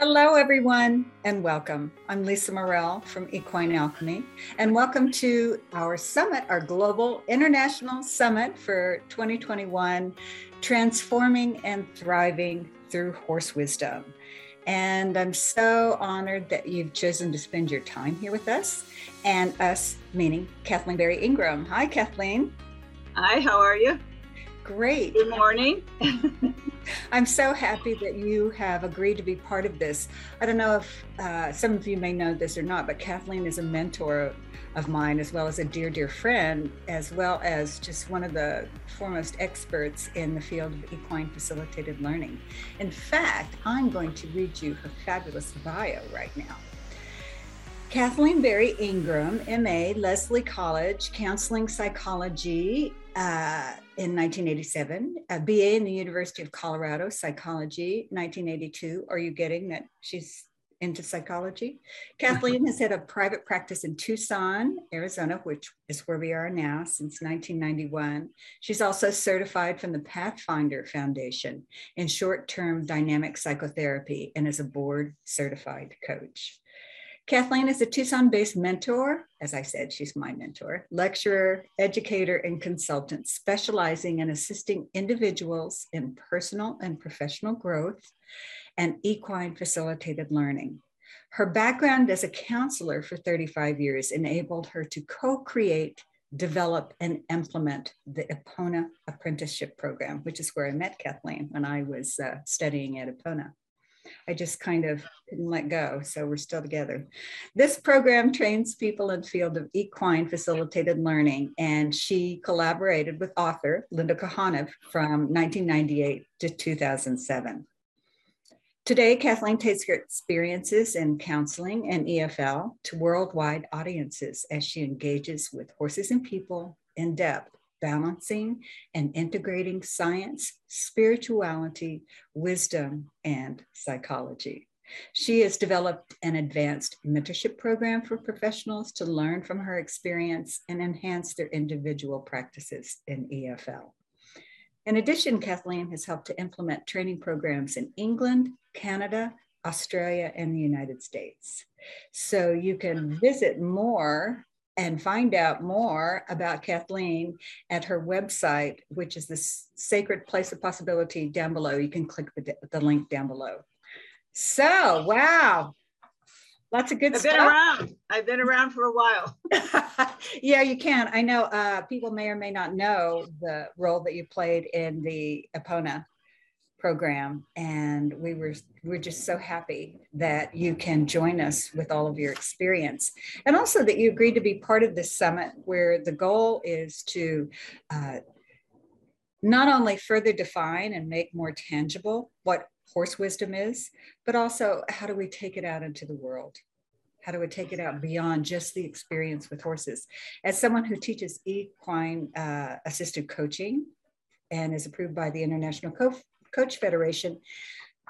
Hello, everyone, and welcome. I'm Lisa Morrell from Equine Alchemy, and welcome to our summit, our global international summit for 2021 Transforming and Thriving Through Horse Wisdom. And I'm so honored that you've chosen to spend your time here with us, and us meaning Kathleen Barry Ingram. Hi, Kathleen. Hi, how are you? Great. Good morning. I'm so happy that you have agreed to be part of this. I don't know if uh, some of you may know this or not, but Kathleen is a mentor of mine, as well as a dear, dear friend, as well as just one of the foremost experts in the field of equine facilitated learning. In fact, I'm going to read you her fabulous bio right now. Kathleen Barry Ingram, MA, Lesley College, Counseling Psychology uh, in 1987, a BA in the University of Colorado, Psychology, 1982. Are you getting that she's into psychology? Kathleen has had a private practice in Tucson, Arizona, which is where we are now since 1991. She's also certified from the Pathfinder Foundation in short term dynamic psychotherapy and is a board certified coach. Kathleen is a Tucson based mentor. As I said, she's my mentor, lecturer, educator, and consultant, specializing in assisting individuals in personal and professional growth and equine facilitated learning. Her background as a counselor for 35 years enabled her to co create, develop, and implement the Epona Apprenticeship Program, which is where I met Kathleen when I was uh, studying at Epona. I just kind of couldn't let go. So we're still together. This program trains people in the field of equine facilitated learning, and she collaborated with author Linda Kohanov from 1998 to 2007. Today, Kathleen takes her experiences in counseling and EFL to worldwide audiences as she engages with horses and people in depth balancing and integrating science, spirituality, wisdom, and psychology. She has developed an advanced mentorship program for professionals to learn from her experience and enhance their individual practices in EFL. In addition, Kathleen has helped to implement training programs in England, Canada, Australia, and the United States. So you can visit more and find out more about Kathleen at her website, which is the Sacred Place of Possibility down below. You can click the, the link down below. So, wow, lots of good I've stuff. been around. I've been around for a while. yeah, you can. I know uh, people may or may not know the role that you played in the Epona program and we were we're just so happy that you can join us with all of your experience. And also that you agreed to be part of this summit where the goal is to uh, not only further define and make more tangible what horse wisdom is but also how do we take it out into the world? How do we take it out beyond just the experience with horses? As someone who teaches equine uh, assisted coaching and is approved by the international Co- Coach Federation,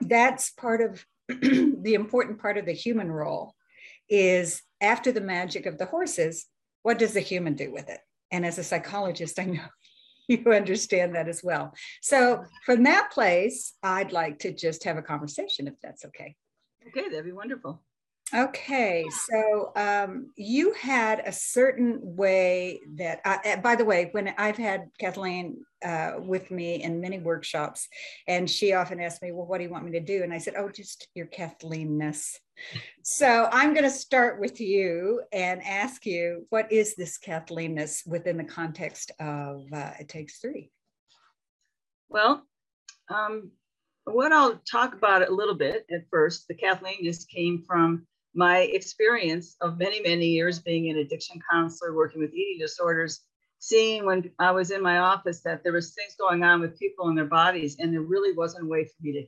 that's part of the important part of the human role is after the magic of the horses, what does the human do with it? And as a psychologist, I know you understand that as well. So from that place, I'd like to just have a conversation if that's okay. Okay, that'd be wonderful. Okay, so um, you had a certain way that, I, by the way, when I've had Kathleen uh, with me in many workshops, and she often asks me, Well, what do you want me to do? And I said, Oh, just your Kathleenness. So I'm going to start with you and ask you, What is this Kathleenness within the context of uh, It Takes Three? Well, um, what I'll talk about a little bit at first, the Kathleenness came from my experience of many, many years being an addiction counselor, working with eating disorders, seeing when I was in my office that there was things going on with people in their bodies, and there really wasn't a way for me to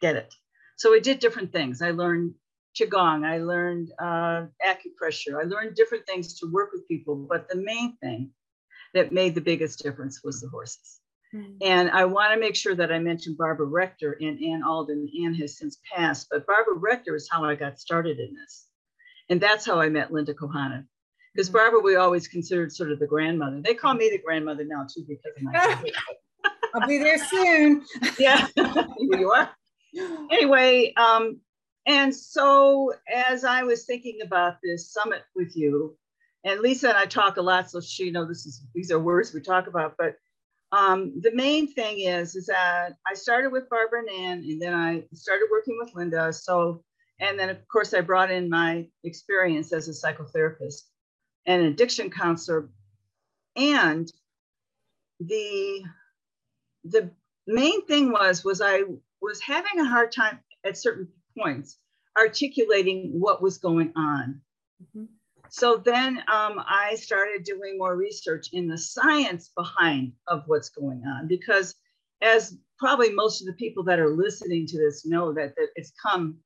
get it. So I did different things. I learned qigong, I learned uh, acupressure, I learned different things to work with people. But the main thing that made the biggest difference was the horses. Mm. And I want to make sure that I mention Barbara Rector and Ann Alden. Ann has since passed, but Barbara Rector is how I got started in this. And that's how I met Linda Kohanov. Because mm. Barbara, we always considered sort of the grandmother. They call me the grandmother now too because of my. I'll be there soon. yeah, here you are. Anyway, um, and so as I was thinking about this summit with you, and Lisa and I talk a lot, so she know this is these are words we talk about. But um, the main thing is is that I started with Barbara and and then I started working with Linda. So and then of course I brought in my experience as a psychotherapist and addiction counselor, and the the main thing was was I was having a hard time at certain points articulating what was going on. Mm-hmm. So then um, I started doing more research in the science behind of what's going on because as probably most of the people that are listening to this know that, that it's come,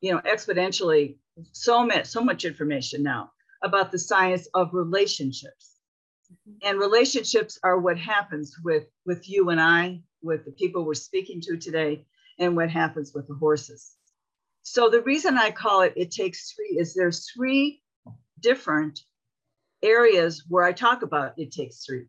you know, exponentially so much, so much information now about the science of relationships. Mm-hmm. And relationships are what happens with, with you and I, with the people we're speaking to today, and what happens with the horses. So the reason I call it It Takes Three is there's three different areas where I talk about it takes three.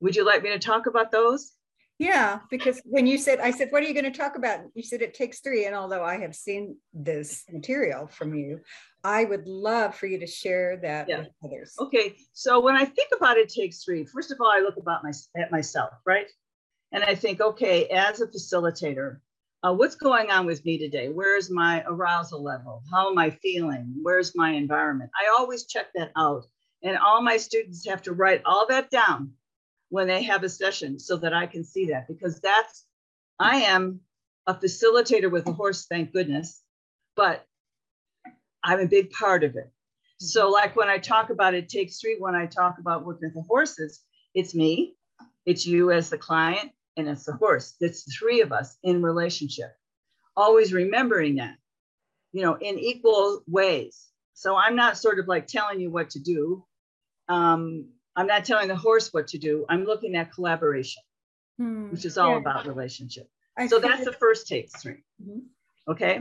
Would you like me to talk about those? Yeah, because when you said, I said, what are you going to talk about? You said it takes three. And although I have seen this material from you, I would love for you to share that yeah. with others. Okay. So when I think about it takes three, first of all, I look about my, at myself, right? And I think, okay, as a facilitator, uh, what's going on with me today? Where's my arousal level? How am I feeling? Where's my environment? I always check that out. And all my students have to write all that down when they have a session so that I can see that because that's, I am a facilitator with a horse, thank goodness, but I'm a big part of it. So, mm-hmm. like when I talk about it takes three, when I talk about working with the horses, it's me, it's you as the client, and it's the horse. It's the three of us in relationship. Always remembering that, you know, in equal ways. So I'm not sort of like telling you what to do. Um, I'm not telling the horse what to do. I'm looking at collaboration, hmm. which is all yeah. about relationship. I so that's the first takes 3 mm-hmm. Okay.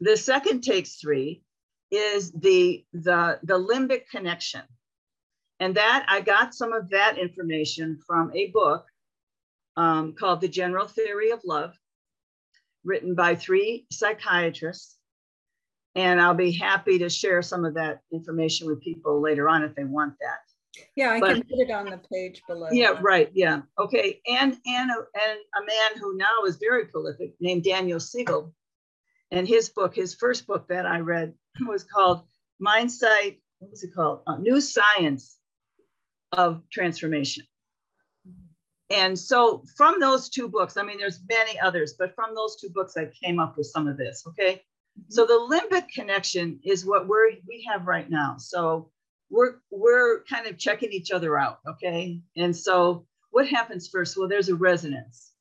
The second takes three is the the the limbic connection. And that I got some of that information from a book um, called The General Theory of Love, written by three psychiatrists. And I'll be happy to share some of that information with people later on if they want that. Yeah, I but, can put it on the page below. Yeah, right. Yeah. Okay. And and and a man who now is very prolific named Daniel Siegel. And his book, his first book that I read was called Mindsight, what was it called? Uh, New Science of Transformation. And so from those two books, I mean, there's many others, but from those two books, I came up with some of this. Okay. Mm-hmm. So the limbic connection is what we're we have right now. So we're we're kind of checking each other out. Okay. And so what happens first? Well, there's a resonance.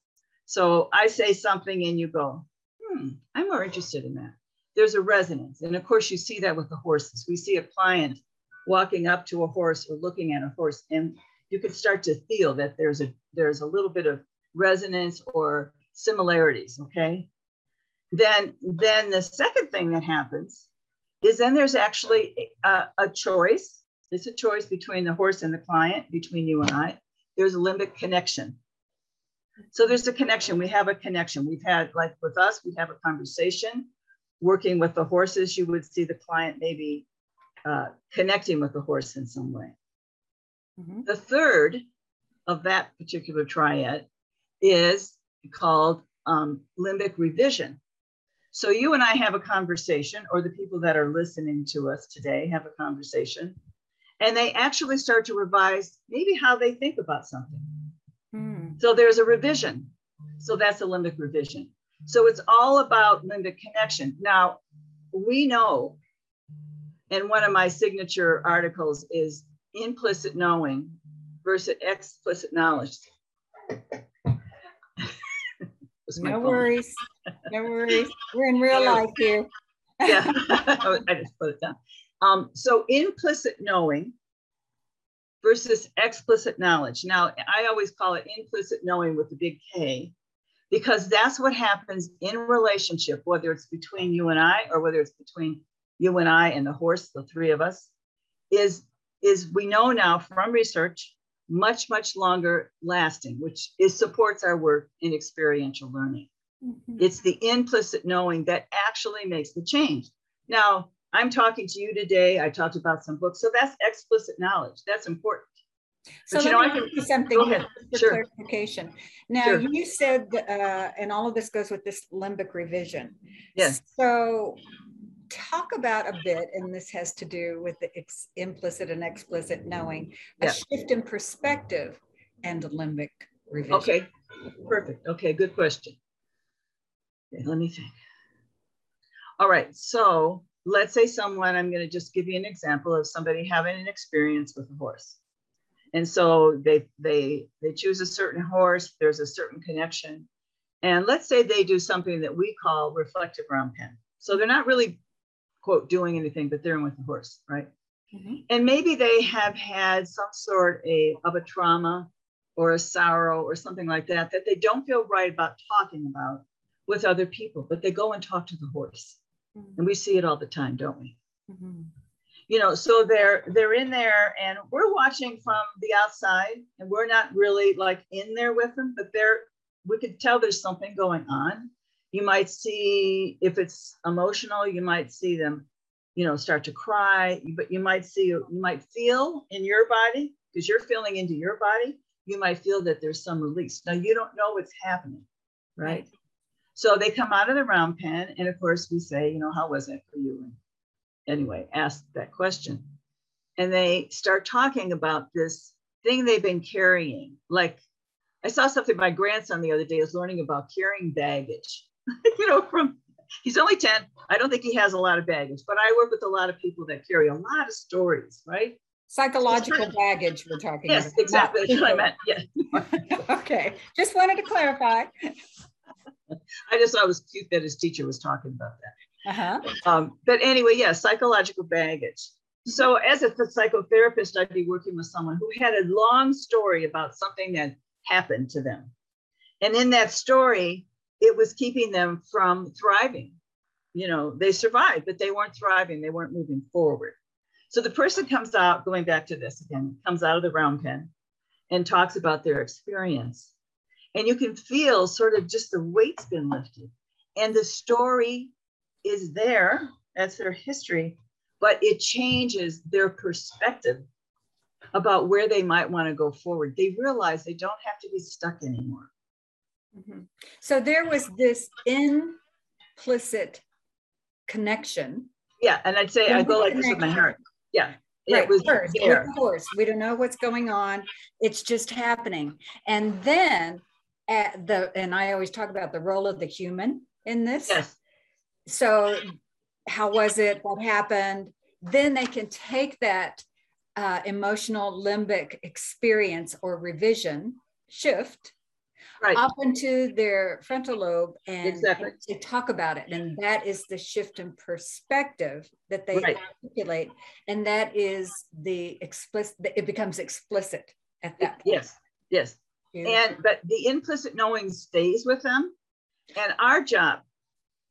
So I say something and you go, hmm, I'm more interested in that. There's a resonance. And of course, you see that with the horses. We see a client walking up to a horse or looking at a horse and you can start to feel that there's a there's a little bit of resonance or similarities okay? Then then the second thing that happens is then there's actually a, a choice. It's a choice between the horse and the client between you and i. There's a limbic connection. So there's a connection. We have a connection. We've had like with us we have a conversation working with the horses. You would see the client maybe uh, connecting with the horse in some way Mm-hmm. The third of that particular triad is called um, limbic revision. So you and I have a conversation, or the people that are listening to us today have a conversation, and they actually start to revise maybe how they think about something. Mm. So there's a revision. So that's a limbic revision. So it's all about limbic connection. Now, we know, and one of my signature articles is implicit knowing versus explicit knowledge. no worries. No worries. We're in real life here. yeah, I just put it down. Um, so implicit knowing versus explicit knowledge. Now, I always call it implicit knowing with the big K because that's what happens in relationship, whether it's between you and I or whether it's between you and I and the horse, the three of us, is is we know now from research much, much longer lasting, which is supports our work in experiential learning. Mm-hmm. It's the implicit knowing that actually makes the change. Now, I'm talking to you today. I talked about some books. So that's explicit knowledge. That's important. So you know, I can something go ahead. for sure. clarification. Now sure. you said, uh, and all of this goes with this limbic revision. Yes. So talk about a bit, and this has to do with the ex- implicit and explicit knowing, a yeah. shift in perspective and limbic revision. Okay, perfect. Okay, good question. Okay, let me think. All right, so let's say someone, I'm going to just give you an example of somebody having an experience with a horse. And so they they they choose a certain horse, there's a certain connection. And let's say they do something that we call reflective round pen. So they're not really quote doing anything, but they're in with the horse, right? Mm-hmm. And maybe they have had some sort a, of a trauma or a sorrow or something like that that they don't feel right about talking about with other people, but they go and talk to the horse. Mm-hmm. And we see it all the time, don't we? Mm-hmm. You know, so they're they're in there and we're watching from the outside and we're not really like in there with them, but they're we could tell there's something going on. You might see if it's emotional, you might see them, you know, start to cry, but you might see you might feel in your body because you're feeling into your body, you might feel that there's some release. Now you don't know what's happening, right? So they come out of the round pen, and of course we say, you know, how was it for you? And anyway, ask that question. And they start talking about this thing they've been carrying. Like I saw something my grandson the other day is learning about carrying baggage. you know, from he's only 10. I don't think he has a lot of baggage, but I work with a lot of people that carry a lot of stories, right? Psychological baggage we're talking yes, about. Yes, exactly. That's what I meant. Yeah. okay. Just wanted to clarify. I just thought it was cute that his teacher was talking about that. Uh-huh. Um, but anyway, yeah, psychological baggage. So as a psychotherapist, I'd be working with someone who had a long story about something that happened to them. And in that story, it was keeping them from thriving. You know, they survived, but they weren't thriving. They weren't moving forward. So the person comes out, going back to this again, comes out of the round pen and talks about their experience. And you can feel sort of just the weight's been lifted. And the story is there, that's their history, but it changes their perspective about where they might want to go forward. They realize they don't have to be stuck anymore. Mm-hmm. So there was this implicit connection. Yeah, and I'd say I go like this with my heart. Yeah, right, it was first, there. Of course, we don't know what's going on. It's just happening, and then at the and I always talk about the role of the human in this. Yes. So, how was it? What happened? Then they can take that uh, emotional limbic experience or revision shift right. up into their frontal lobe and exactly. they talk about it. And that is the shift in perspective that they right. articulate. And that is the explicit, it becomes explicit at that point. Yes, yes. And but the implicit knowing stays with them. And our job,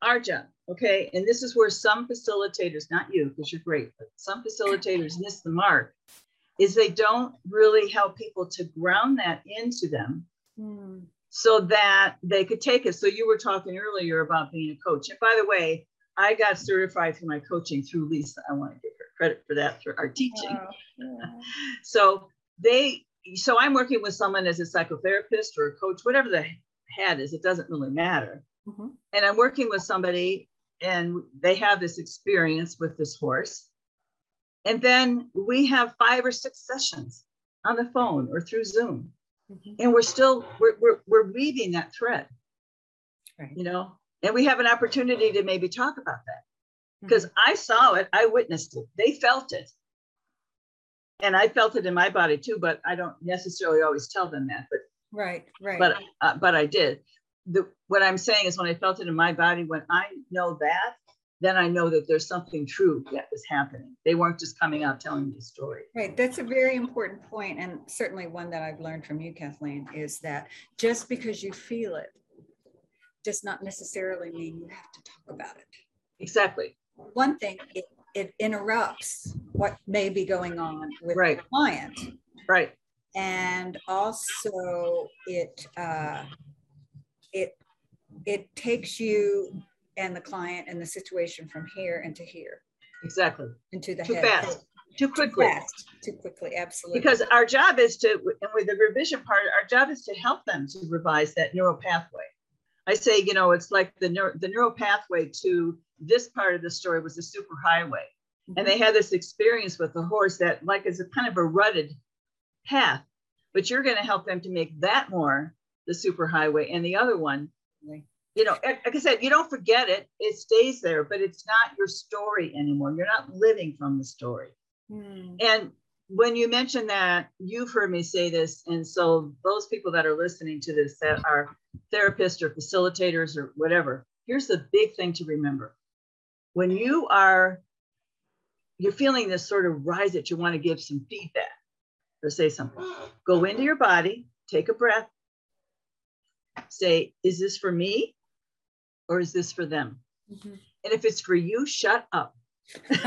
our job, okay, and this is where some facilitators, not you, because you're great, but some facilitators miss the mark, is they don't really help people to ground that into them mm. so that they could take it. So you were talking earlier about being a coach. And by the way, I got certified for my coaching through Lisa. I want to give her credit for that for our teaching. Wow. Yeah. so they so I'm working with someone as a psychotherapist or a coach, whatever the head is, it doesn't really matter. Mm-hmm. And I'm working with somebody and they have this experience with this horse. And then we have five or six sessions on the phone or through Zoom. Mm-hmm. And we're still, we're, we're, we're weaving that thread, right. you know, and we have an opportunity to maybe talk about that because mm-hmm. I saw it, I witnessed it, they felt it and I felt it in my body too, but I don't necessarily always tell them that. But right, right. But uh, but I did. The, what I'm saying is, when I felt it in my body, when I know that, then I know that there's something true that was happening. They weren't just coming out telling me a story. Right. That's a very important point, and certainly one that I've learned from you, Kathleen, is that just because you feel it does not necessarily mean you have to talk about it. Exactly. One thing, it it interrupts what may be going on with right. the client. Right. And also it uh, it it takes you and the client and the situation from here into here. Exactly. Into the too head. fast, too quickly. Too fast, too quickly, absolutely. Because our job is to, and with the revision part, our job is to help them to revise that neural pathway. I say, you know, it's like the, neuro, the neural pathway to this part of the story was a super highway. Mm-hmm. And they had this experience with the horse that like is a kind of a rutted path, but you're going to help them to make that more the super highway and the other one you know, like I said, you don't forget it, it stays there, but it's not your story anymore. You're not living from the story. Hmm. And when you mention that, you've heard me say this. And so, those people that are listening to this that are therapists or facilitators or whatever, here's the big thing to remember. When you are you're feeling this sort of rise that you want to give some feedback or say something, go into your body, take a breath, say, is this for me? Or is this for them? Mm-hmm. And if it's for you, shut up.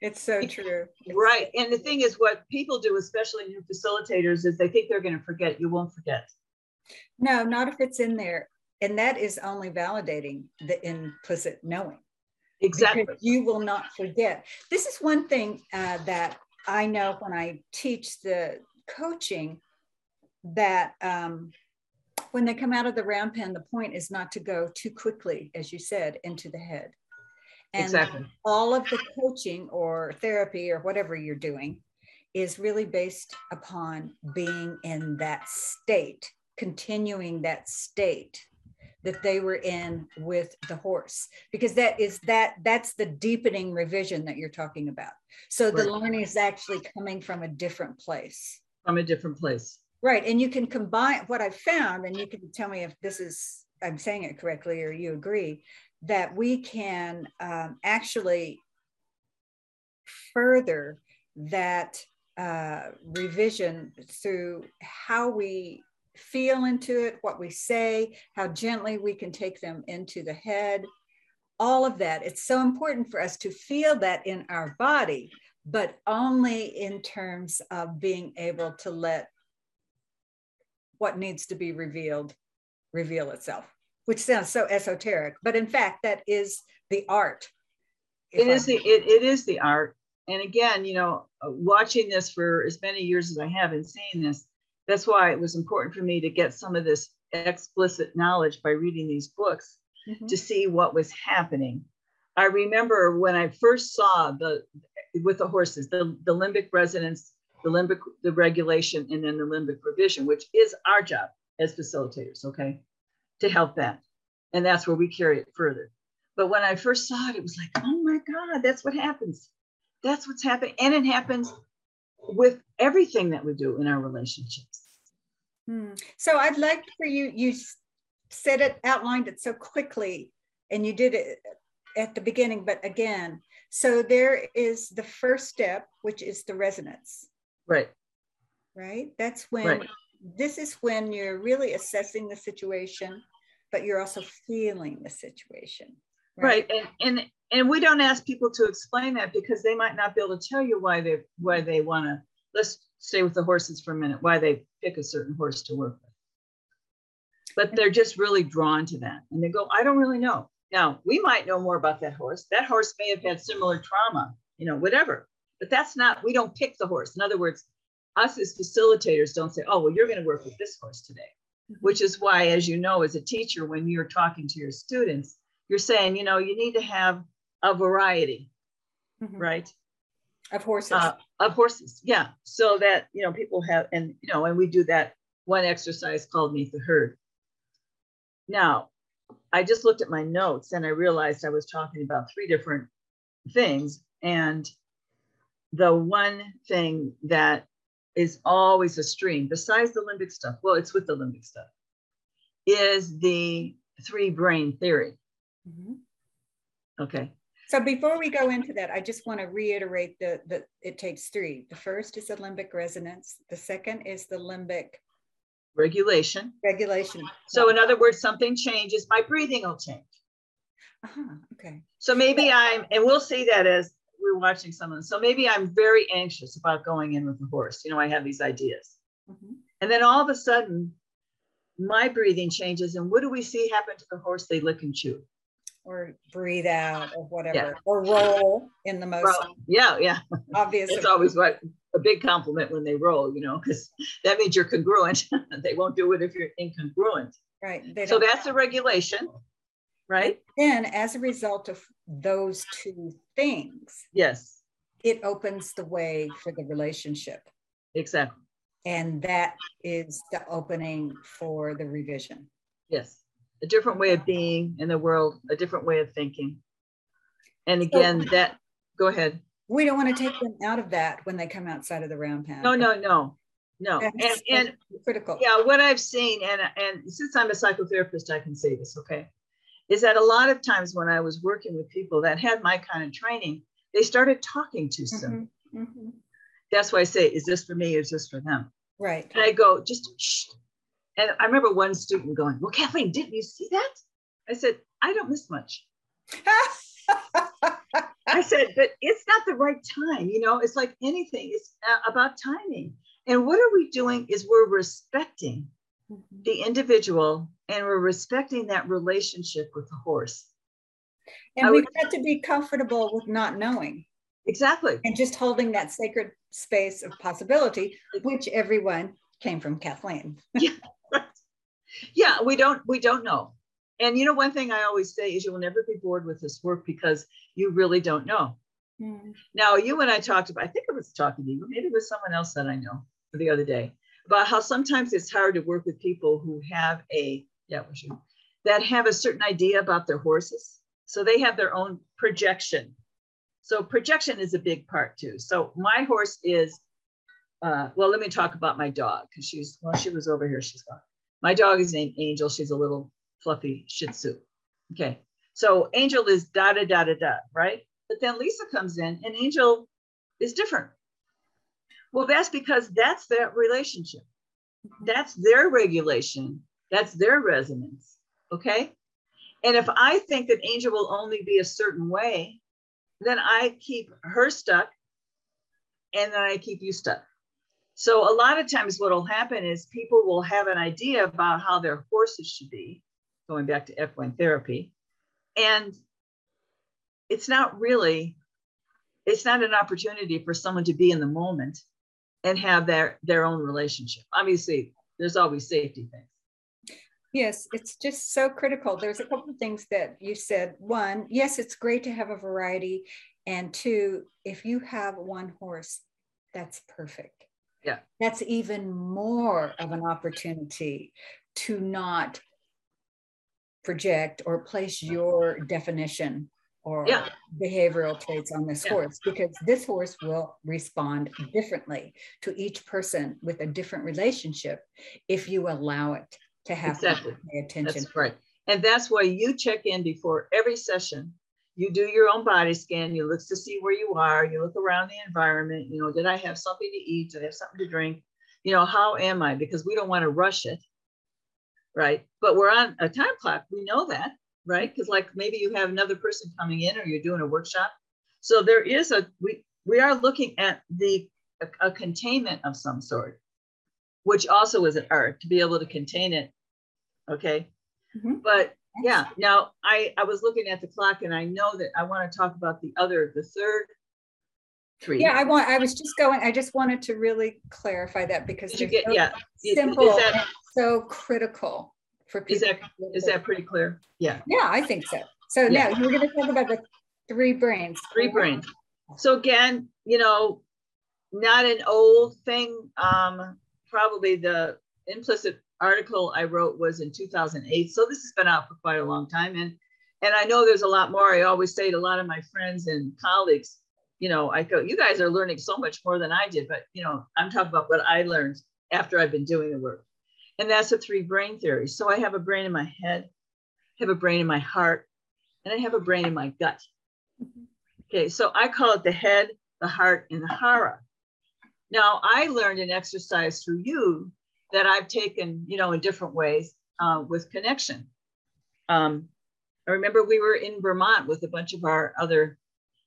it's so true. right. And the thing is, what people do, especially new facilitators, is they think they're going to forget. You won't forget. No, not if it's in there. And that is only validating the implicit knowing. Exactly. Because you will not forget. This is one thing uh, that I know when I teach the coaching that um, when they come out of the round pen, the point is not to go too quickly, as you said, into the head. And exactly. all of the coaching or therapy or whatever you're doing is really based upon being in that state, continuing that state that they were in with the horse because that is that that's the deepening revision that you're talking about so the learning is actually coming from a different place from a different place Right. And you can combine what I've found, and you can tell me if this is, I'm saying it correctly or you agree, that we can um, actually further that uh, revision through how we feel into it, what we say, how gently we can take them into the head, all of that. It's so important for us to feel that in our body, but only in terms of being able to let what needs to be revealed reveal itself, which sounds so esoteric, but in fact, that is the art. It is the it, it is the art. And again, you know, uh, watching this for as many years as I have and seeing this, that's why it was important for me to get some of this explicit knowledge by reading these books mm-hmm. to see what was happening. I remember when I first saw the with the horses, the, the limbic resonance the limbic the regulation and then the limbic revision which is our job as facilitators okay to help that. And that's where we carry it further. But when i first saw it it was like oh my god that's what happens. That's what's happening. And it happens with everything that we do in our relationships. Hmm. so i'd like for you you said it outlined it so quickly and you did it at the beginning but again. So there is the first step which is the resonance Right. Right. That's when right. this is when you're really assessing the situation, but you're also feeling the situation. Right. right. And and and we don't ask people to explain that because they might not be able to tell you why they why they want to let's stay with the horses for a minute, why they pick a certain horse to work with. But they're just really drawn to that. And they go, I don't really know. Now, we might know more about that horse. That horse may have had similar trauma, you know, whatever. But that's not, we don't pick the horse. In other words, us as facilitators don't say, oh, well, you're going to work with this horse today. Mm-hmm. Which is why, as you know, as a teacher, when you're talking to your students, you're saying, you know, you need to have a variety, mm-hmm. right? Of horses. Uh, of horses, yeah. So that, you know, people have, and, you know, and we do that one exercise called Meet the Herd. Now, I just looked at my notes and I realized I was talking about three different things. And the one thing that is always a stream, besides the limbic stuff, well, it's with the limbic stuff, is the three brain theory. Mm-hmm. Okay. So before we go into that, I just want to reiterate that that it takes three. The first is the limbic resonance. The second is the limbic regulation. Regulation. So in other words, something changes, my breathing will change. Uh-huh. Okay. So maybe I'm, and we'll see that as we are watching someone. So maybe I'm very anxious about going in with the horse. You know, I have these ideas. Mm-hmm. And then all of a sudden, my breathing changes. And what do we see happen to the horse? They lick and chew. Or breathe out or whatever. Yeah. Or roll in the most roll. yeah, yeah. Obviously. It's always what a big compliment when they roll, you know, because that means you're congruent. they won't do it if you're incongruent. Right. So that's a regulation, right? Then as a result of those two things. Yes. It opens the way for the relationship. Exactly. And that is the opening for the revision. Yes. A different way of being in the world, a different way of thinking. And again, so, that, go ahead. We don't want to take them out of that when they come outside of the round pen. No, no, no, no. and, and critical. Yeah, what I've seen, and, and since I'm a psychotherapist, I can say this, okay? Is that a lot of times when I was working with people that had my kind of training, they started talking too soon. Mm-hmm. Mm-hmm. That's why I say, is this for me is this for them? Right. And I go, just shh. And I remember one student going, Well, Kathleen, didn't you see that? I said, I don't miss much. I said, but it's not the right time. You know, it's like anything, it's uh, about timing. And what are we doing is we're respecting mm-hmm. the individual and we're respecting that relationship with the horse. And we've got to be comfortable with not knowing. Exactly. And just holding that sacred space of possibility, which everyone came from Kathleen. yeah. Yeah, we don't we don't know. And you know, one thing I always say is you will never be bored with this work because you really don't know. Mm. Now, you and I talked about, I think I was talking to you, maybe it was someone else that I know the other day, about how sometimes it's hard to work with people who have a, yeah, was you, that have a certain idea about their horses. So they have their own projection. So projection is a big part too. So my horse is, uh, well, let me talk about my dog because she's, well, she was over here, she's gone. My dog is named Angel. She's a little fluffy Shih Tzu. Okay. So Angel is da da da da da, right? But then Lisa comes in and Angel is different. Well, that's because that's their relationship. That's their regulation. That's their resonance. Okay. And if I think that Angel will only be a certain way, then I keep her stuck and then I keep you stuck. So a lot of times what will happen is people will have an idea about how their horses should be, going back to equine therapy. And it's not really, it's not an opportunity for someone to be in the moment and have their, their own relationship. Obviously, there's always safety things. Yes, it's just so critical. There's a couple of things that you said. One, yes, it's great to have a variety. And two, if you have one horse, that's perfect. Yeah. That's even more of an opportunity to not project or place your definition or yeah. behavioral traits on this yeah. horse because this horse will respond differently to each person with a different relationship if you allow it to have exactly. to pay attention. That's right. And that's why you check in before every session. You do your own body scan. You look to see where you are. You look around the environment. You know, did I have something to eat? Did I have something to drink? You know, how am I? Because we don't want to rush it right? But we're on a time clock. We know that, right? Because like maybe you have another person coming in or you're doing a workshop. So there is a we we are looking at the a, a containment of some sort, which also is an art to be able to contain it. Okay. Mm-hmm. But yeah, now I I was looking at the clock and I know that I want to talk about the other, the third three. Yeah, I want. I was just going. I just wanted to really clarify that because you get so yeah simple, that, so critical for people. Is that is that pretty clear? Yeah. Yeah, I think so. So yeah. now we're going to talk about the three brains. Three brains. So again, you know, not an old thing. Um, probably the implicit article I wrote was in 2008. So this has been out for quite a long time, and and I know there's a lot more. I always say to a lot of my friends and colleagues, you know, I go, you guys are learning so much more than I did, but you know, I'm talking about what I learned after I've been doing the work. And that's a three brain theory. So I have a brain in my head, I have a brain in my heart, and I have a brain in my gut. Okay, so I call it the head, the heart, and the hara. Now I learned an exercise through you that I've taken, you know, in different ways uh, with connection. Um, I remember we were in Vermont with a bunch of our other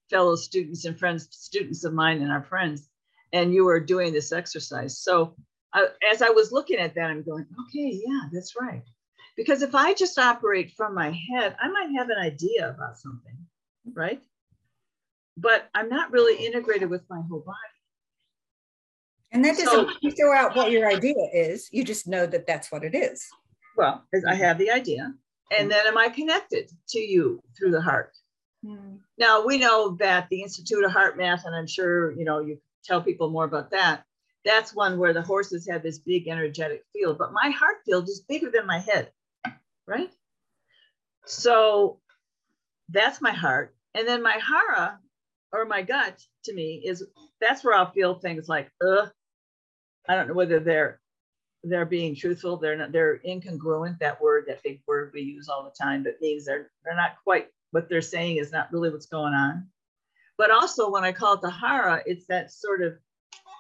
fellow students and friends, students of mine and our friends, and you were doing this exercise. So I, as I was looking at that, I'm going, okay, yeah, that's right. Because if I just operate from my head, I might have an idea about something, right? But I'm not really integrated with my whole body. And that doesn't so, throw out what your idea is. You just know that that's what it is. Well, I have the idea. And then am I connected to you through the heart? Mm. Now we know that the Institute of HeartMath, and I'm sure you know you tell people more about that. That's one where the horses have this big energetic field, but my heart field is bigger than my head, right? So that's my heart. And then my hara or my gut to me is that's where I'll feel things like, uh, I don't know whether they're they're being truthful, they're not they're incongruent, that word, that big word we use all the time, that means they're they're not quite what they're saying is not really what's going on. But also when I call it the hara, it's that sort of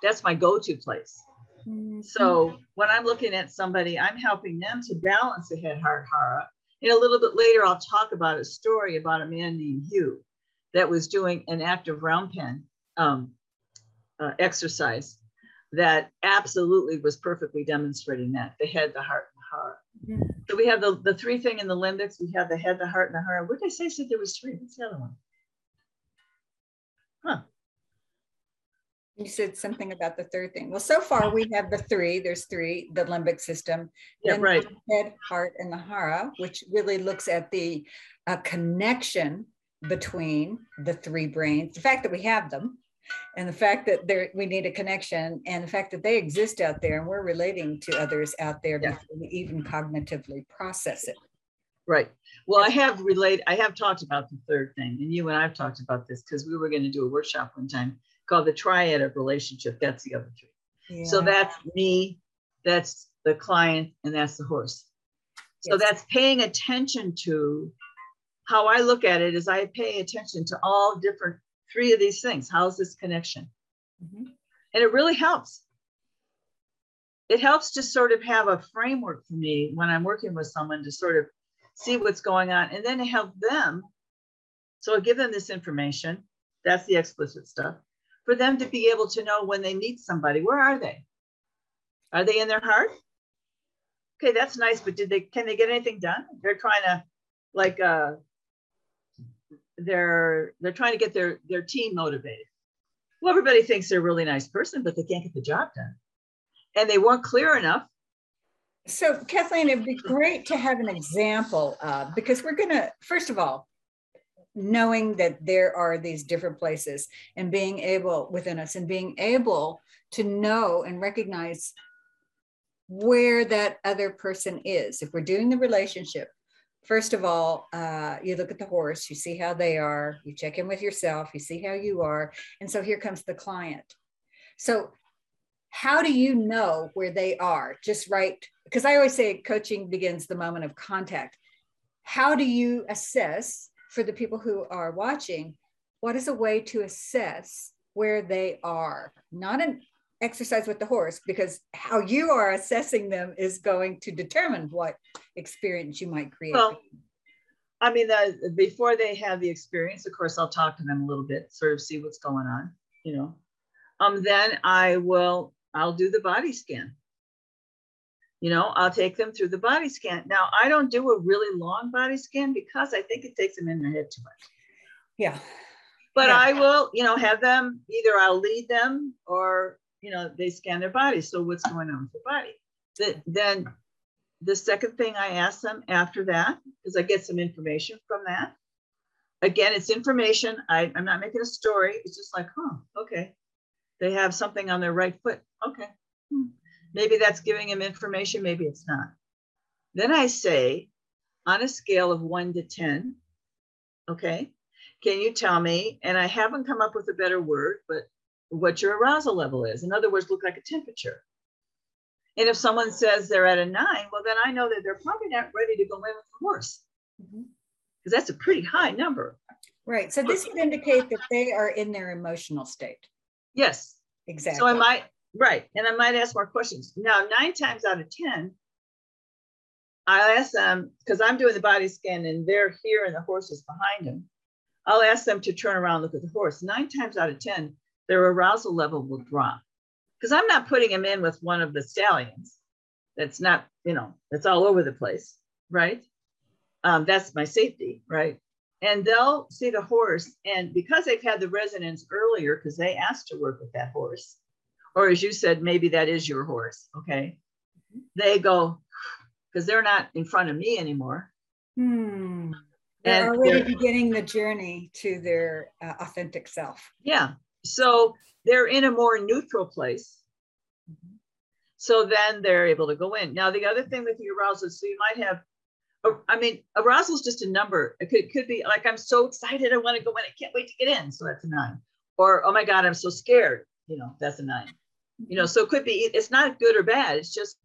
that's my go-to place. Mm-hmm. So when I'm looking at somebody, I'm helping them to balance the head heart hara. And a little bit later, I'll talk about a story about a man named Hugh that was doing an active round pen um, uh, exercise that absolutely was perfectly demonstrating that the head, the heart, and the hara. Mm-hmm. So we have the, the three thing in the limbics. We have the head, the heart, and the hara. What did I say? Said there was three. What's the other one? Huh. You said something about the third thing. Well, so far we have the three. There's three, the limbic system. Yeah, right. head, heart, and the hara, which really looks at the uh, connection between the three brains. The fact that we have them, and the fact that there we need a connection, and the fact that they exist out there, and we're relating to others out there yeah. before we even cognitively process it. Right. Well, I have relayed. I have talked about the third thing, and you and I've talked about this because we were going to do a workshop one time called the triad of relationship. That's the other three. Yeah. So that's me, that's the client, and that's the horse. So yes. that's paying attention to how I look at it is I pay attention to all different three of these things. How's this connection? Mm-hmm. And it really helps. It helps to sort of have a framework for me when I'm working with someone to sort of see what's going on and then to help them. So I give them this information. That's the explicit stuff for them to be able to know when they meet somebody, where are they? Are they in their heart? Okay, that's nice, but did they can they get anything done? They're trying to like uh they're they're trying to get their their team motivated. Well, everybody thinks they're a really nice person, but they can't get the job done. And they weren't clear enough. So Kathleen, it'd be great to have an example uh, because we're gonna, first of all, knowing that there are these different places and being able within us and being able to know and recognize where that other person is. If we're doing the relationship, first of all, uh, you look at the horse, you see how they are, you check in with yourself, you see how you are. And so here comes the client. So, how do you know where they are? Just right, because I always say coaching begins the moment of contact. How do you assess for the people who are watching, what is a way to assess where they are? Not an exercise with the horse, because how you are assessing them is going to determine what experience you might create. Well, I mean, the, before they have the experience, of course, I'll talk to them a little bit, sort of see what's going on, you know. Um, then I will, I'll do the body scan you know, I'll take them through the body scan. Now, I don't do a really long body scan because I think it takes them in their head too much. Yeah. But yeah. I will, you know, have them either I'll lead them or, you know, they scan their body. So what's going on with the body? The, then the second thing I ask them after that is I get some information from that. Again, it's information. I, I'm not making a story. It's just like, huh, okay. They have something on their right foot. Okay. Hmm Maybe that's giving him information, maybe it's not. Then I say, on a scale of one to 10, okay, can you tell me, and I haven't come up with a better word, but what your arousal level is? In other words, look like a temperature. And if someone says they're at a nine, well, then I know that they're probably not ready to go in with the horse because mm-hmm. that's a pretty high number. Right. So this would indicate that they are in their emotional state. Yes. Exactly. So I might Right. And I might ask more questions. Now, nine times out of 10, I'll ask them, because I'm doing the body scan and they're here and the horse is behind them. I'll ask them to turn around look at the horse. Nine times out of 10, their arousal level will drop. because I'm not putting them in with one of the stallions. That's not, you know, that's all over the place, right? Um, that's my safety, right? And they'll see the horse, and because they've had the resonance earlier, because they asked to work with that horse, or as you said, maybe that is your horse, okay? They go, because they're not in front of me anymore. Hmm. They're and already they're, beginning the journey to their uh, authentic self. Yeah. So they're in a more neutral place. Mm-hmm. So then they're able to go in. Now, the other thing with the arousal, so you might have, I mean, arousal is just a number. It could, could be like, I'm so excited, I want to go in, I can't wait to get in. So that's a nine. Or, oh my God, I'm so scared. You know, that's a nine. You know, mm-hmm. so it could be, it's not good or bad. It's just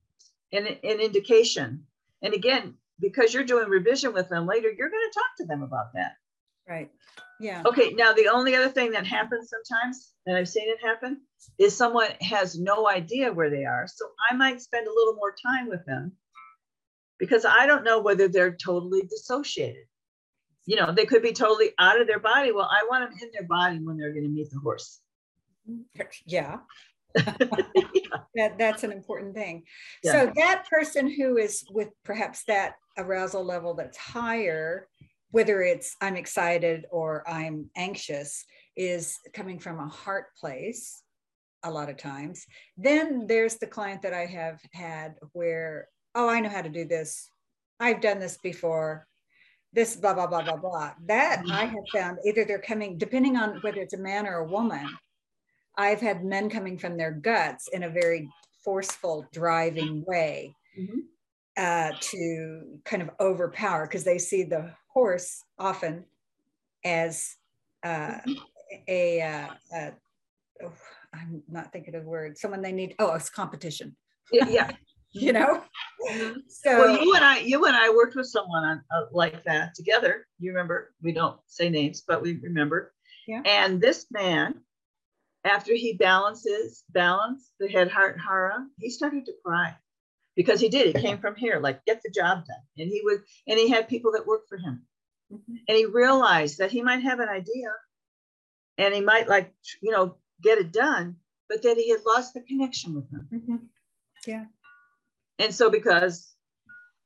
an, an indication. And again, because you're doing revision with them later, you're going to talk to them about that. Right. Yeah. Okay. Now, the only other thing that happens sometimes, and I've seen it happen, is someone has no idea where they are. So I might spend a little more time with them because I don't know whether they're totally dissociated. You know, they could be totally out of their body. Well, I want them in their body when they're going to meet the horse. Mm-hmm. Yeah. that that's an important thing. Yeah. So that person who is with perhaps that arousal level that's higher, whether it's I'm excited or I'm anxious, is coming from a heart place a lot of times. Then there's the client that I have had where, oh, I know how to do this. I've done this before. This blah blah blah blah blah. That I have found either they're coming, depending on whether it's a man or a woman, I've had men coming from their guts in a very forceful, driving way mm-hmm. uh, to kind of overpower because they see the horse often as uh, mm-hmm. a, uh, a oh, I'm not thinking of the word, someone they need, oh, it's competition. Yeah. yeah. you know? Mm-hmm. So well, you and I, you and I worked with someone on, uh, like that together. You remember, we don't say names, but we remember. Yeah. And this man after he balances, balanced the head heart hara, he started to cry because he did. He came from here, like get the job done. And he would, and he had people that worked for him. Mm-hmm. And he realized that he might have an idea and he might like, you know, get it done, but that he had lost the connection with them. Mm-hmm. Yeah. And so because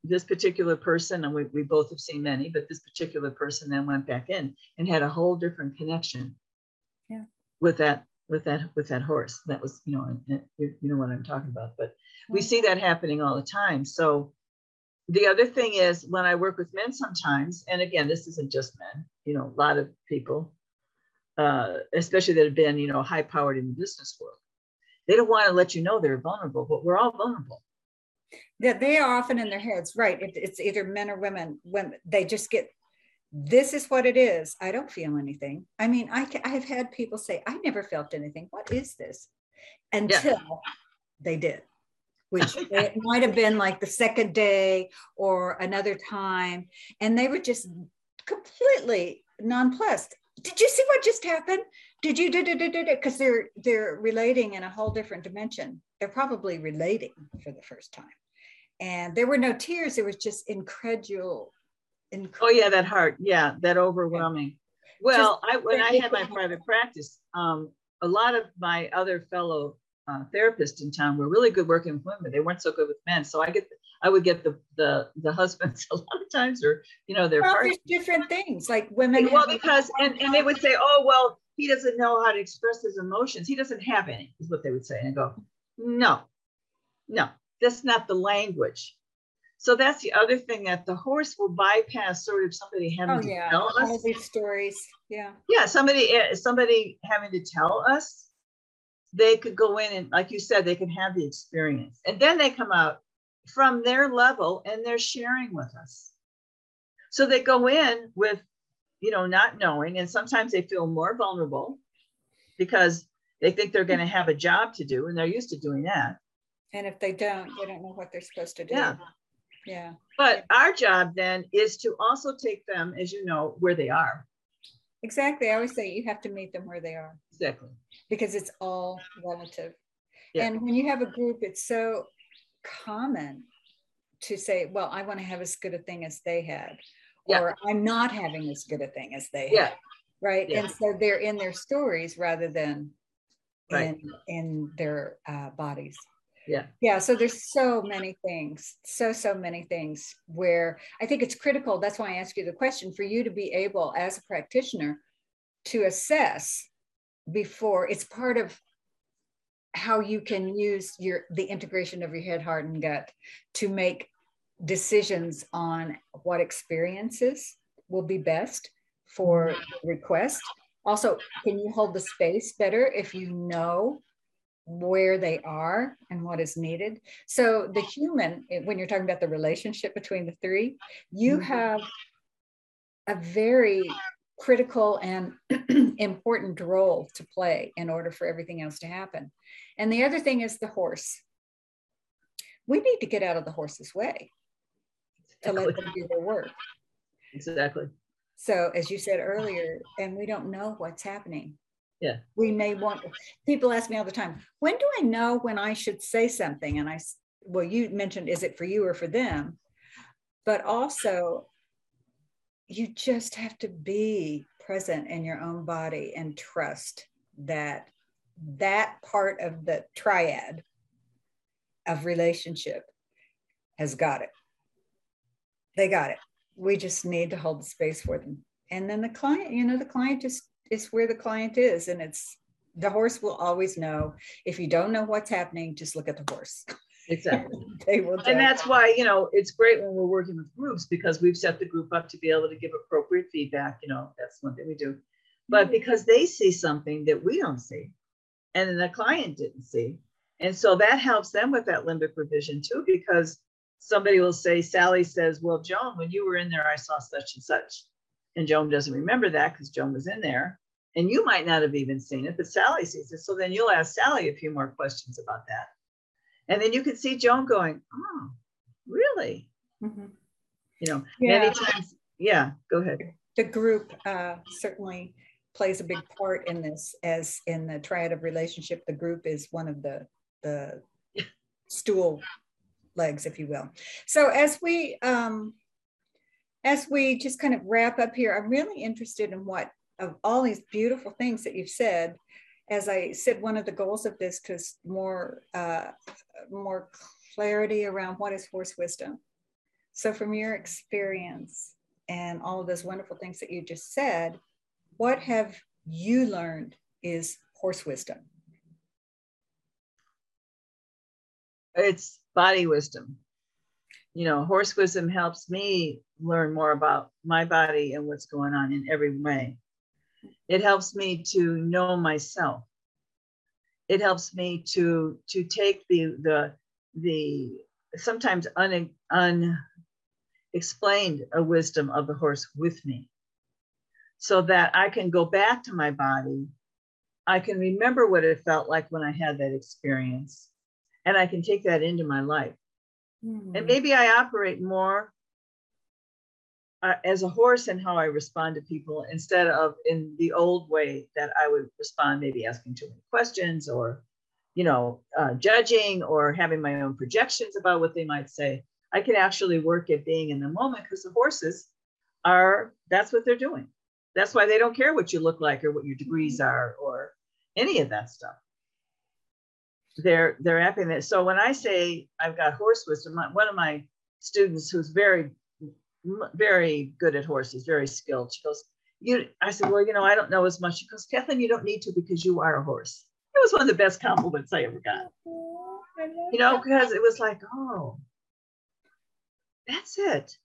this particular person, and we, we both have seen many, but this particular person then went back in and had a whole different connection yeah. with that with that with that horse. That was, you know, you know what I'm talking about. But we see that happening all the time. So the other thing is when I work with men sometimes, and again, this isn't just men, you know, a lot of people, uh, especially that have been, you know, high powered in the business world, they don't want to let you know they're vulnerable, but we're all vulnerable. That they are often in their heads, right? it's either men or women, when they just get this is what it is. I don't feel anything. I mean, I, I've had people say, I never felt anything. What is this? Until yeah. they did, which it might have been like the second day or another time. And they were just completely nonplussed. Did you see what just happened? Did you did it? Because they're they're relating in a whole different dimension. They're probably relating for the first time. And there were no tears. There was just incredulous oh yeah that heart. Yeah that overwhelming. Well Just, I, when i had my private practice um, a lot of my other fellow uh, therapists in town were really good working with women. They weren't so good with men. So i get i would get the the the husbands a lot of times or you know their well, there's different things. Like women well because and, and they would say oh well he doesn't know how to express his emotions. He doesn't have any is what they would say. And I go no no that's not the language so that's the other thing that the horse will bypass sort of somebody having oh, to yeah. tell us. All these stories. Yeah. Yeah. Somebody, eh, somebody having to tell us, they could go in and, like you said, they can have the experience. And then they come out from their level and they're sharing with us. So they go in with, you know, not knowing, and sometimes they feel more vulnerable because they think they're going to have a job to do and they're used to doing that. And if they don't, they don't know what they're supposed to do. Yeah. Yeah. But our job then is to also take them, as you know, where they are. Exactly. I always say you have to meet them where they are. Exactly. Because it's all relative. Yeah. And when you have a group, it's so common to say, well, I want to have as good a thing as they had, yeah. or I'm not having as good a thing as they yeah. had. Right. Yeah. And so they're in their stories rather than right. in in their uh, bodies yeah. Yeah so there's so many things so so many things where i think it's critical that's why i ask you the question for you to be able as a practitioner to assess before it's part of how you can use your the integration of your head heart and gut to make decisions on what experiences will be best for mm-hmm. request. Also can you hold the space better if you know where they are and what is needed so the human when you're talking about the relationship between the three you mm-hmm. have a very critical and important role to play in order for everything else to happen. And the other thing is the horse. We need to get out of the horse's way to let them do their work. Exactly. So, as you said earlier, and we don't know what's happening. Yeah. We may want, people ask me all the time, when do I know when I should say something? And I, well, you mentioned, is it for you or for them? But also, you just have to be present in your own body and trust that that part of the triad of relationship has got it. They got it. We just need to hold the space for them. And then the client, you know, the client just is where the client is. And it's the horse will always know. If you don't know what's happening, just look at the horse. Exactly. they will. And that's why, you know, it's great when we're working with groups because we've set the group up to be able to give appropriate feedback. You know, that's one thing we do. But mm-hmm. because they see something that we don't see and then the client didn't see. And so that helps them with that limbic revision too, because somebody will say, Sally says, Well, Joan, when you were in there, I saw such and such. And Joan doesn't remember that because Joan was in there. And you might not have even seen it, but Sally sees it. So then you'll ask Sally a few more questions about that. And then you can see Joan going, oh, really? Mm-hmm. You know, yeah. many times. Yeah, go ahead. The group uh, certainly plays a big part in this, as in the triad of relationship, the group is one of the the stool legs, if you will. So as we um, as we just kind of wrap up here, I'm really interested in what of all these beautiful things that you've said as I said, one of the goals of this is more uh, more clarity around what is horse wisdom. So, from your experience and all of those wonderful things that you just said, what have you learned is horse wisdom? It's body wisdom. You know, horse wisdom helps me learn more about my body and what's going on in every way it helps me to know myself. It helps me to to take the the the sometimes un, unexplained a wisdom of the horse with me. So that i can go back to my body. I can remember what it felt like when i had that experience and i can take that into my life. Mm-hmm. and maybe i operate more uh, as a horse and how I respond to people instead of in the old way that I would respond, maybe asking too many questions or, you know, uh, judging or having my own projections about what they might say. I can actually work at being in the moment because the horses are, that's what they're doing. That's why they don't care what you look like or what your degrees are or any of that stuff. They're they're happy that. So when I say I've got horse wisdom, one of my students who's very very good at horses, very skilled. She goes, you, I said, well, you know, I don't know as much. She goes, Kathleen, you don't need to because you are a horse. It was one of the best compliments I ever got. You know, because it was like, oh, that's it.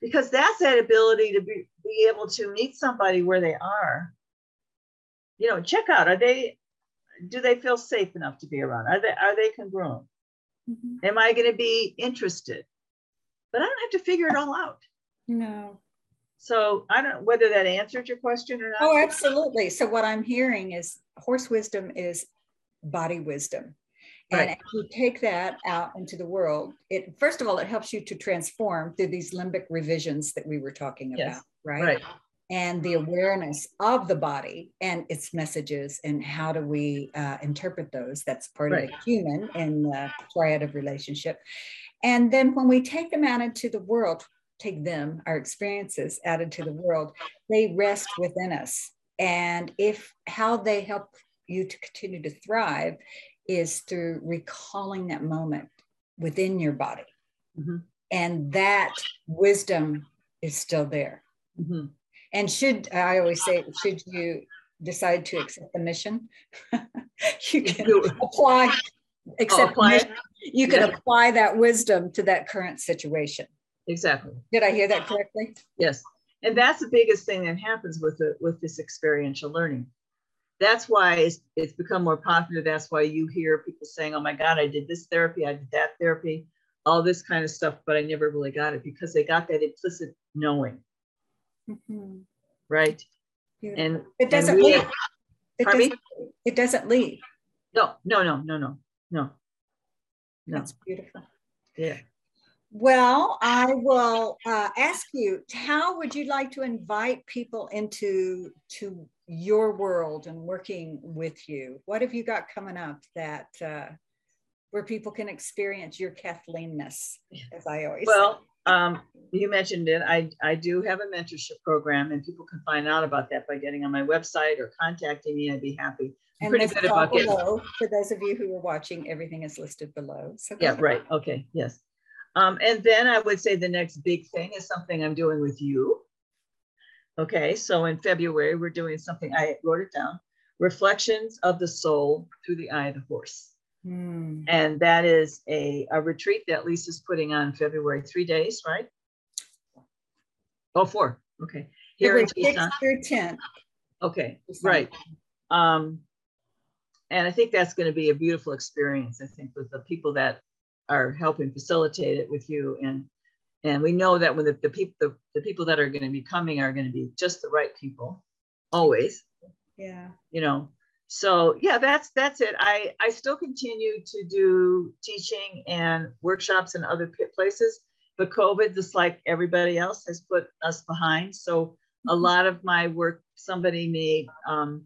Because that's that ability to be, be able to meet somebody where they are. You know, check out, are they, do they feel safe enough to be around? Are they, are they congruent? Mm-hmm. Am I going to be interested? But I don't have to figure it all out. No. So I don't know whether that answered your question or not. Oh, absolutely. So what I'm hearing is horse wisdom is body wisdom. And right. you take that out into the world, it first of all, it helps you to transform through these limbic revisions that we were talking about, yes. right? Right. And the awareness of the body and its messages, and how do we uh, interpret those? That's part right. of the human in the triad of relationship. And then when we take them out into the world, take them, our experiences added to the world, they rest within us. And if how they help you to continue to thrive is through recalling that moment within your body. Mm-hmm. And that wisdom is still there. Mm-hmm. And should I always say, should you decide to accept the mission, you can apply, accept oh, apply. you can yeah. apply that wisdom to that current situation. Exactly. Did I hear that correctly? Yes. And that's the biggest thing that happens with the, with this experiential learning. That's why it's, it's become more popular. That's why you hear people saying, "Oh my God, I did this therapy, I did that therapy, all this kind of stuff," but I never really got it because they got that implicit knowing, mm-hmm. right? And it doesn't and leave. It doesn't, it doesn't leave. No, no, no, no, no, no. No. That's beautiful. Yeah. Well, I will uh, ask you, how would you like to invite people into to your world and working with you? What have you got coming up that uh, where people can experience your Kathleenness, as I always well, um, you mentioned it. I, I do have a mentorship program, and people can find out about that by getting on my website or contacting me. I'd be happy. I'm and pretty good about below. For those of you who are watching, everything is listed below. So yeah, right. Okay. Yes. Um, and then I would say the next big thing is something I'm doing with you. Okay, so in February, we're doing something, I wrote it down Reflections of the Soul Through the Eye of the Horse. Hmm. And that is a, a retreat that Lisa's putting on February, three days, right? Oh, four. Okay. Here in Tucson. Through 10. Okay, right. Um, and I think that's going to be a beautiful experience, I think, with the people that are helping facilitate it with you. And and we know that when the, the people the, the people that are going to be coming are going to be just the right people always. Yeah. You know? So yeah that's that's it. I i still continue to do teaching and workshops in other places but covid just like everybody else has put us behind. So a mm-hmm. lot of my work somebody may um,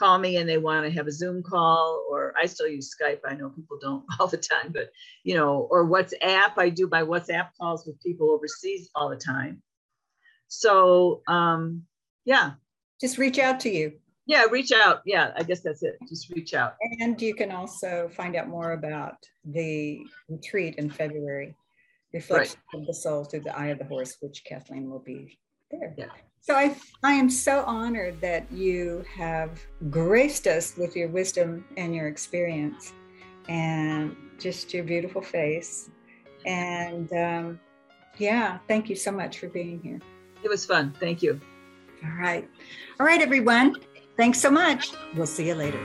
call me and they want to have a Zoom call, or I still use Skype. I know people don't all the time, but you know, or WhatsApp. I do my WhatsApp calls with people overseas all the time. So um, yeah. Just reach out to you. Yeah, reach out. Yeah, I guess that's it. Just reach out. And you can also find out more about the retreat in February, Reflection right. of the Soul through the Eye of the Horse, which Kathleen will be there. Yeah. So I, I am so honored that you have graced us with your wisdom and your experience and just your beautiful face. And um, yeah, thank you so much for being here. It was fun. Thank you. All right. All right, everyone. Thanks so much. We'll see you later.